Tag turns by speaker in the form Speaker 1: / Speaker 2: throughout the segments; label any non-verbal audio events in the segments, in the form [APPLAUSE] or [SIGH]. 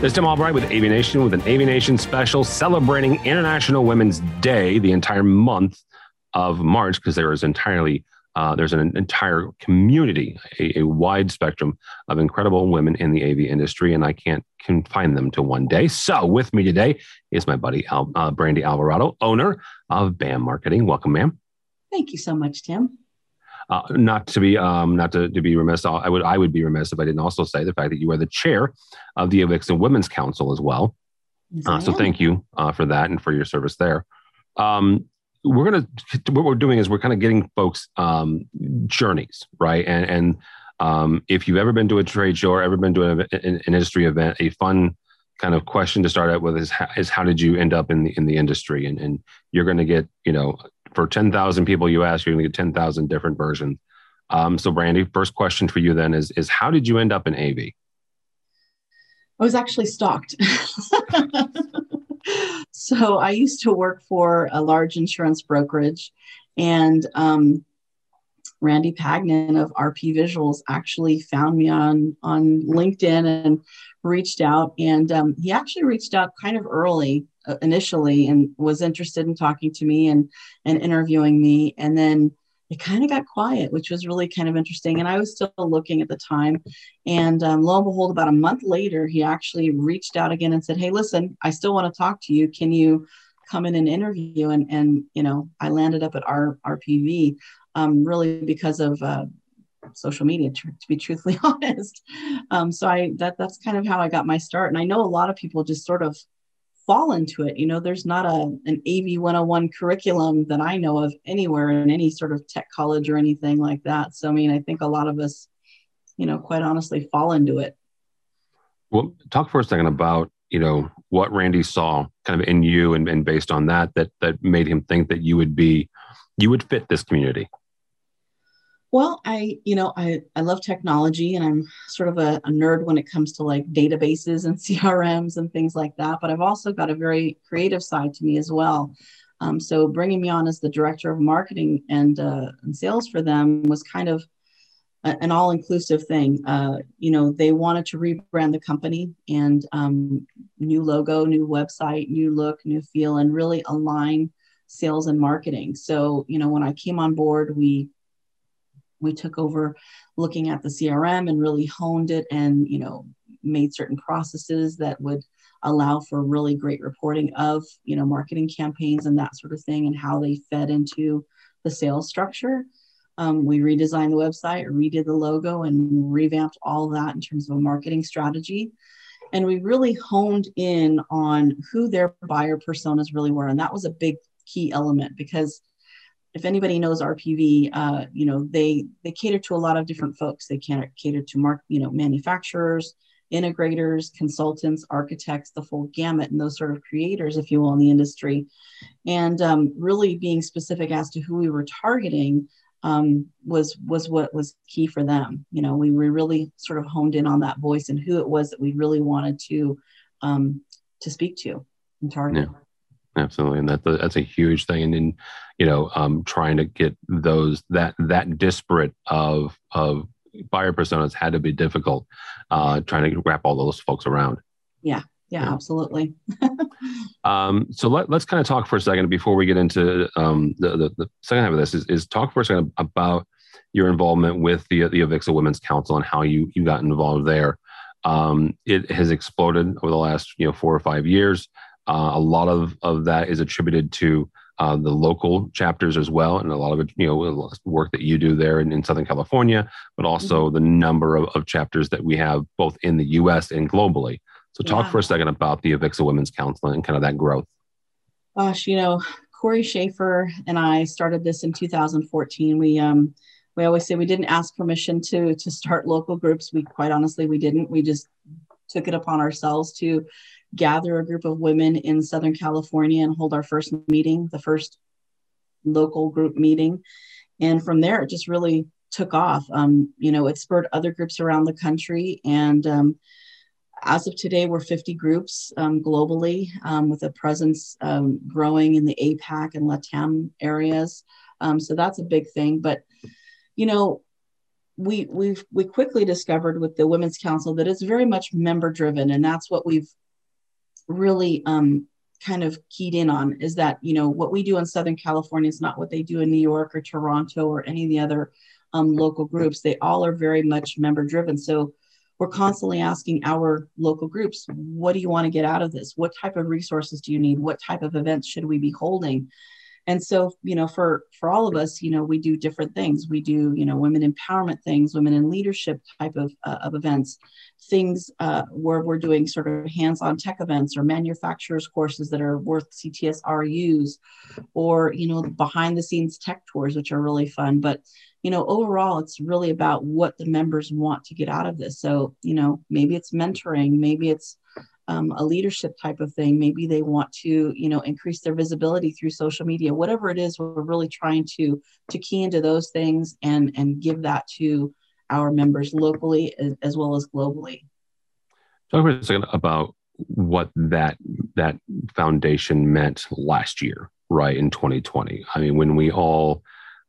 Speaker 1: This is Tim Albright with AVNation with an AVNation special celebrating International Women's Day, the entire month of March, because there is entirely uh, there's an entire community, a, a, wide spectrum of incredible women in the AV industry, and I can't confine them to one day. So, with me today is my buddy Al, uh, Brandy Alvarado, owner of BAM Marketing. Welcome, ma'am.
Speaker 2: Thank you so much, Tim.
Speaker 1: Uh, not to be um, not to, to be remiss, I would I would be remiss if I didn't also say the fact that you are the chair of the Avixa Women's Council as well. Yes, uh, so thank you uh, for that and for your service there. Um, we're gonna what we're doing is we're kind of getting folks um, journeys right and and um, if you've ever been to a trade show or ever been to an, an, industry event, a fun kind of question to start out with is how, is how did you end up in the in the industry? And and you're going to get you know for 10,000 people you ask, you're going to get 10,000 different versions. Um, so, Brandy, first question for you then is, is how did you end up in AV?
Speaker 2: I was actually stalked. [LAUGHS] so, I used to work for a large insurance brokerage, and um, Randy Pagnon of RP Visuals actually found me on on LinkedIn and reached out. And um, he actually reached out kind of early initially and was interested in talking to me and and interviewing me. And then it kind of got quiet which was really kind of interesting. And i was still looking at the time. And um, lo and behold about a month later he actually reached out again and said hey listen i still want to talk to you. Can you come in and interview? And and you know i landed up at our rpv um, really because of uh, social media to, to, be truthfully [LAUGHS] honest. Um, so i that that's kind of how i got my start. And i know a lot of people just sort of fall into it. You know, there's not a an AV 101 curriculum that I know of anywhere in any sort of tech college or anything like that. So I mean, I think a lot of us, you know, quite honestly fall into it.
Speaker 1: Well, talk for a second about, you know, what Randy saw kind of in you and, and based on that that that made him think that you would be you would fit this community.
Speaker 2: Well, I, you know, I, I love technology and I'm sort of a, a, nerd when it comes to like databases and [LAUGHS] CRMs and things like that. But I've also got a very creative side to me as well. Um, so bringing me on as the director of marketing and, uh, and sales for them was kind of an all-inclusive thing. Uh, you know, they wanted to rebrand the company and um, new logo, new website, new look, new feel, and really align sales and marketing. So, you know, when I came on board, we we took over looking at the crm and really honed it and you know made certain processes that would allow for really great reporting of you know marketing campaigns and that sort of thing and how they fed into the sales structure. Um, we redesigned the website redid the logo and revamped all that in terms of a marketing strategy. And we really honed in on who their buyer personas really were. And that was a big key element because if anybody knows RPV, uh, you know they they cater to a lot of different folks. They can cater to mark, you know, manufacturers, integrators, consultants, architects, the full gamut, and those sort of creators, if you will, in the industry. And um, really being specific as to who we were targeting um, was was what was key for them. You know, we were really sort of honed in on that voice and who it was that we really wanted to um, to speak to and target.
Speaker 1: Yeah absolutely and that that's a huge thing and then you know um, trying to get those that that disparate of of buyer personas had to be difficult uh, trying to wrap all those folks around
Speaker 2: yeah yeah, yeah. absolutely [LAUGHS]
Speaker 1: um, so let, let's kind of talk for a second before we get into um, the, the, the, second half of this is, is talk for a second about your involvement with the the Avixa Women's Council and how you you got involved there. Um, it has exploded over the last you know four or five years. Uh, a lot of, of that is attributed to uh, the local chapters as well, and a lot of it, you know, work that you do there in, in Southern California, but also mm-hmm. the number of, of chapters that we have both in the U.S. and globally. So, talk yeah. for a second about the Avixa Women's Council and kind of that growth.
Speaker 2: Gosh, you know, Corey Schaefer and I started this in 2014. We um, we always say we didn't ask permission to to start local groups. We quite honestly we didn't. We just took it upon ourselves to gather a group of women in Southern California and hold our first meeting, the first local group meeting. And from there, it just really took off. Um, you know, it spurred other groups around the country. And um, as of today, we're 50 groups um, globally um, with a presence um, growing in the APAC and LATAM areas. Um, so that's a big thing. But, you know, we we've we quickly discovered with the women's council that it's very much member driven and that's what we've really um, kind of keyed in on is that you know what we do in southern california is not what they do in new york or toronto or any of the other um, local groups. They all are very much member driven. So we're constantly asking our local groups what do you want to get out of this? What type of resources do you need? What type of events should we be holding and so you know for for all of us you know we do different things. We do you know women empowerment things women in leadership type of, uh, of events things uh, where we're doing sort of hands-on tech events or manufacturers courses that are worth cts rus or you know behind the scenes tech tours which are really fun. But you know overall it's really about what the members want to get out of this. So you know maybe it's mentoring maybe it's um, a leadership type of thing. Maybe they want to, you know, increase their visibility through social media. Whatever it is, we're really trying to to key into those things and and give that to our members locally as, as well as globally.
Speaker 1: Talk for a second about what that that foundation meant last year, right in 2020. I mean, when we all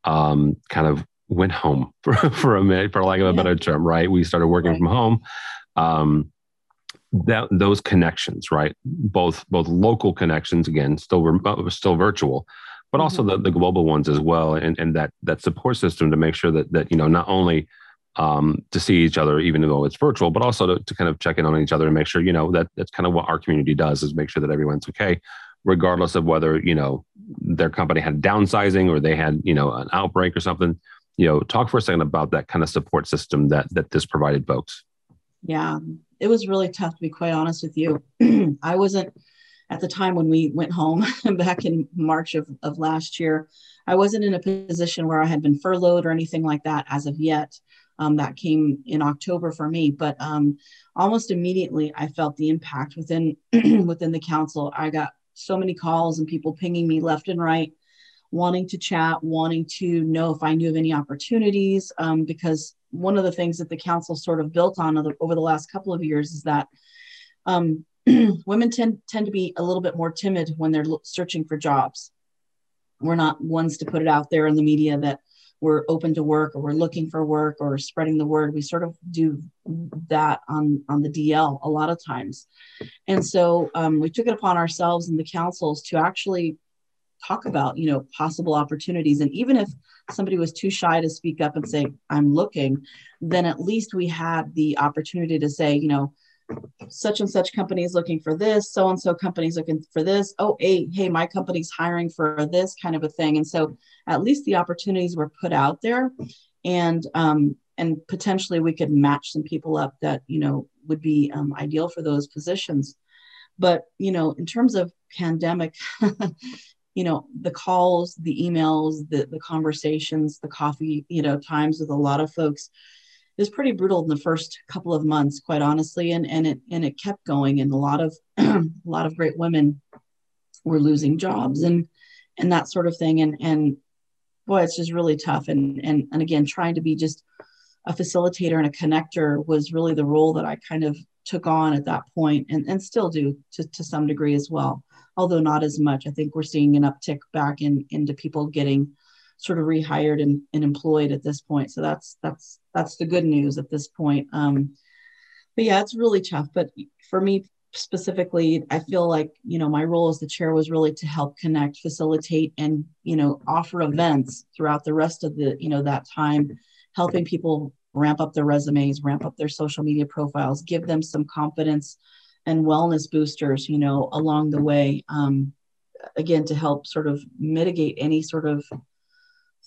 Speaker 1: um, kind of went home [LAUGHS] for, for a minute, for lack of a yeah. better term, right? We started working right. from home. Um, that those connections, right? Both both local connections, again, still uh, still virtual, but also mm-hmm. the, the global ones as well, and and that that support system to make sure that that you know not only um, to see each other, even though it's virtual, but also to, to kind of check in on each other and make sure you know that that's kind of what our community does is make sure that everyone's okay, regardless of whether you know their company had downsizing or they had you know an outbreak or something. You know, talk for a second about that kind of support system that that this provided folks.
Speaker 2: Yeah, it was really tough to be quite honest with you. [CLEARS THROAT] I wasn't at the time when we went home [LAUGHS] back in March of, of last year, I wasn't in a position where I had been furloughed or anything like that as of yet. Um, that came in October for me, but um, almost immediately I felt the impact within [CLEARS THROAT] within the council. I got so many calls and people pinging me left and right, wanting to chat, wanting to know if I knew of any opportunities, um, because one of the things that the council sort of built on over the last couple of years is that um, [CLEARS THROAT] women tend tend to be a little bit more timid when they're searching for jobs. We're not ones to put it out there in the media that we're open to work or we're looking for work or spreading the word. We sort of do that on on the DL a lot of times, and so um, we took it upon ourselves and the councils to actually talk about you know possible opportunities. And even if somebody was too shy to speak up and say i'm looking then at least we had the opportunity to say you know such and such company is looking for this so and so company is looking for this oh hey hey my company's hiring for this kind of a thing. And so at least the opportunities were put out there and um, and potentially we could match some people up that you know would be um, ideal for those positions. But you know in terms of pandemic [LAUGHS] you know the calls the emails the, the conversations the coffee you know times with a lot of folks is pretty brutal in the first couple of months quite honestly. And and it and it kept going. And a lot of [CLEARS THROAT] a lot of great women were losing jobs and and that sort of thing. And and boy it's just really tough. And and and again trying to be just a facilitator and a connector was really the role that i kind of took on at that point and, and still do to, to some degree as well although not as much. I think we're seeing an uptick back in into people getting sort of rehired and, and employed at this point. So that's that's that's the good news at this point. Um, but yeah, it's really tough. But for me specifically, I feel like you know my role as the chair was really to help connect, facilitate, and you know offer events throughout the rest of the you know that time, helping people ramp up their resumes, ramp up their social media profiles, give them some confidence and wellness boosters, you know, along the way, um, again, to help sort of mitigate any sort of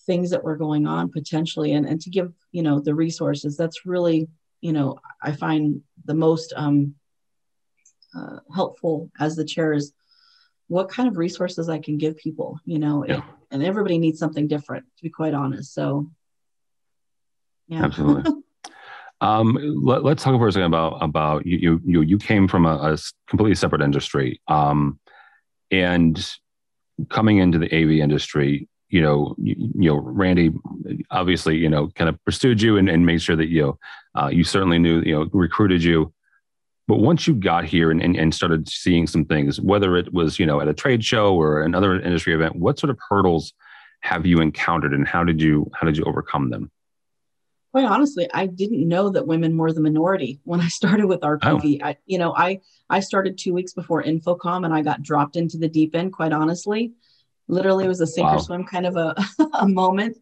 Speaker 2: things that were going on potentially and, and to give, you know, the resources. That's really, you know, I find the most um, uh, helpful as the chair is what kind of resources I can give people, you know, yeah. and everybody needs something different, to be quite honest. So,
Speaker 1: yeah. Absolutely. [LAUGHS] Um, let, us talk for a second about about you. You you, came from a, a completely separate industry, um, and coming into the AV industry. You know, you, you, know, Randy obviously, you know, kind of pursued you and, and made sure that you know, uh, you certainly knew, you know, recruited you. But once you got here and, and, and started seeing some things, whether it was, you know, at a trade show or another industry event, what sort of hurdles have you encountered and how did you how did you overcome them?
Speaker 2: Quite honestly, I didn't know that women were the minority [LAUGHS] when I started with RPV. Oh. I, you know, I I started two weeks before InfoComm, and I got dropped into the deep end. Quite honestly, literally, it was a sink wow. or swim kind of a, [LAUGHS] a moment.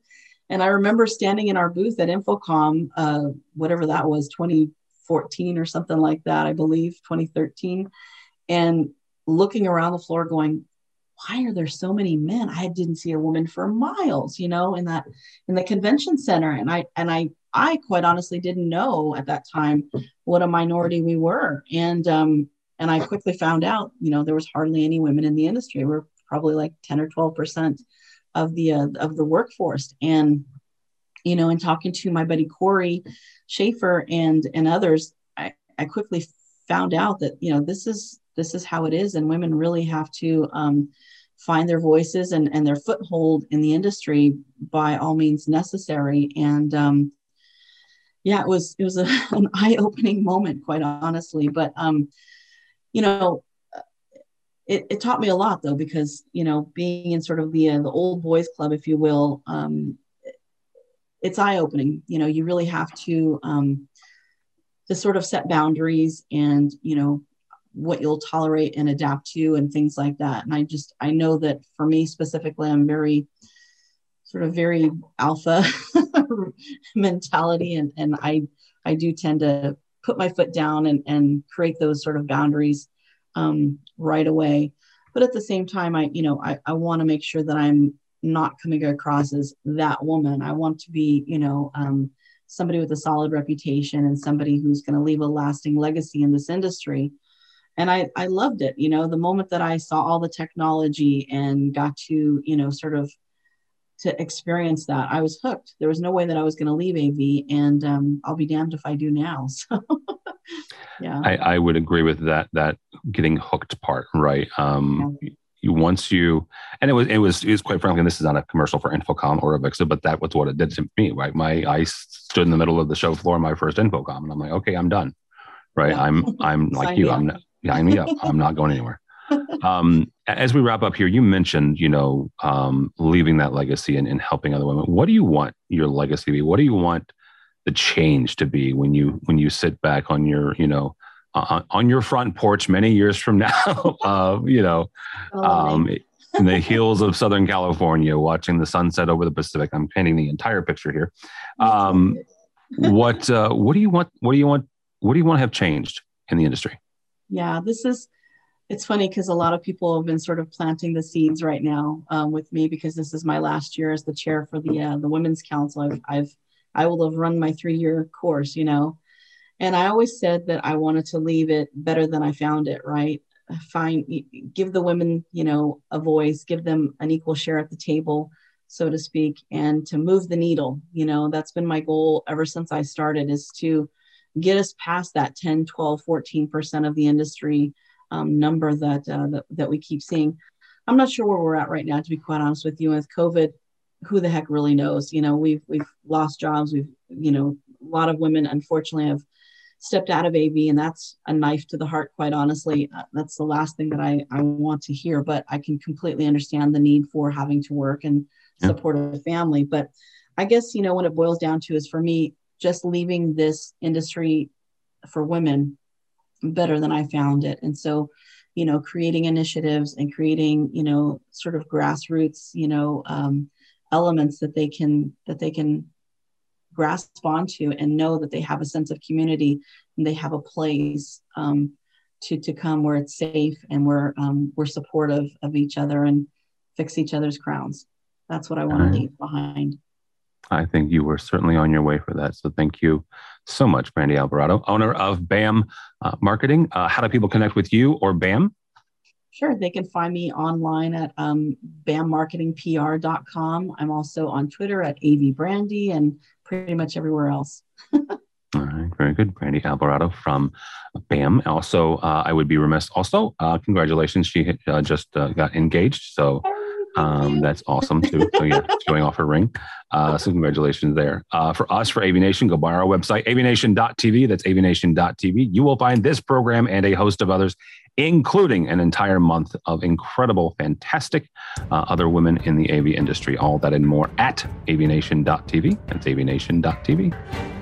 Speaker 2: And I remember standing in our booth at InfoComm, uh, whatever that was, 2014 or something like that, I believe, 2013, and looking around the floor, going, why are there so many men? I didn't see a woman for miles you know in that in the convention center. And i and i i quite honestly didn't know at that time what a minority we were. And um and i quickly found out you know there was hardly any women in the industry. We're probably like 10 or 12 percent of the uh, of the workforce. And you know in talking to my buddy corey schaefer and and others i i quickly found out that you know this is this is how it is. And women really have to um, find their voices and, and their foothold in the industry by all means necessary. And um, yeah it was it was a, [LAUGHS] an eye-opening moment quite honestly. But um, you know it, it taught me a lot though because you know being in sort of the uh, the old boys club if you will um, it's eye-opening. You know you really have to um, to sort of set boundaries and you know what you'll tolerate and adapt to and things like that. And i just i know that for me specifically i'm very sort of very alpha [LAUGHS] mentality. And and i i do tend to put my foot down and and create those sort of boundaries um, right away. But at the same time i you know i, I want to make sure that i'm not coming across as that woman. I want to be you know um, somebody with a solid reputation and somebody who's going to leave a lasting legacy in this industry and I, I loved it you know the moment that i saw all the technology and got to you know sort of to experience that i was hooked. There was no way that i was going to leave av and um, i'll be damned if i do now [LAUGHS] so
Speaker 1: yeah. I, I would agree with that that getting hooked part right? Um, yeah. you once you and it was it was it was quite frankly and this is not a commercial for InfoComm or Avixa, but that was what it did to me right? My i stood in the middle of the show floor my first InfoComm and i'm like okay i'm done right? Yeah. i'm i'm [LAUGHS] like you i'm line me up. I'm not going anywhere. [LAUGHS] Um, as we wrap up here, you mentioned, you know, um, leaving that legacy and, and, helping other women. What do you want your legacy to be? What do you want the change to be when you when you sit back on your, you know, uh, on your front porch many years from [LAUGHS] now, uh, you know, um, in the hills of Southern California, watching the sunset over the Pacific. I'm painting the entire picture here. Um, what uh, what do you want? What do you want? What do you want to have changed in the industry?
Speaker 2: Yeah, this is, it's funny because a lot of people have been sort of planting the seeds right now um, with me because this is my last year as the chair for the uh, the Women's Council. I've, I've I will have run my three year course, you know, and I always said that I wanted to leave it better than I found it. Right, find give the women, you know, a voice, give them an equal share at the table so to speak and to move the needle you know that's been my goal ever since i started is to get us past that 10, 12, 14% of the industry um, number that, uh, that, that we keep seeing. I'm not sure where we're at right now, to be quite honest with you. With COVID, who the heck really knows? You know, we've we've lost jobs. We've you know, a lot of women unfortunately have stepped out of AV, and that's a knife to the heart. Quite honestly, uh, that's the last thing that I I want to hear. But I can completely understand the need for having to work and support a family. But I guess you know what it boils down to is for me, just leaving this industry for women better than I found it. And so, you know, creating initiatives and creating, you know, sort of grassroots, you know, um, elements that they can that they can grasp onto and know that they have a sense of community and they have a place um, to to come where it's safe and where um, we're supportive of each other and fix each other's crowns. That's what I want to leave behind.
Speaker 1: I think you were certainly on your way for that. So thank you so much, Brandy Alvarado, owner of BAM uh, Marketing. Uh, how do people connect with you or BAM?
Speaker 2: Sure, they can find me online at um, bammarketingpr.com. I'm also on Twitter at avbrandy and pretty much everywhere else. [LAUGHS]
Speaker 1: All right, very good. Brandy Alvarado from BAM. Also, uh, I would be remiss. Also, uh, congratulations. She uh, just uh, got engaged. So um, that's awesome too. So yeah, [LAUGHS] showing off her ring. Uh, so congratulations there. Uh, for us, for AVNation, go by our website, avnation.tv. That's avnation.tv. You will find this program and a host of others including an entire month of incredible, fantastic uh, other women in the AV industry. All that and more at avnation.tv. That's avnation.tv.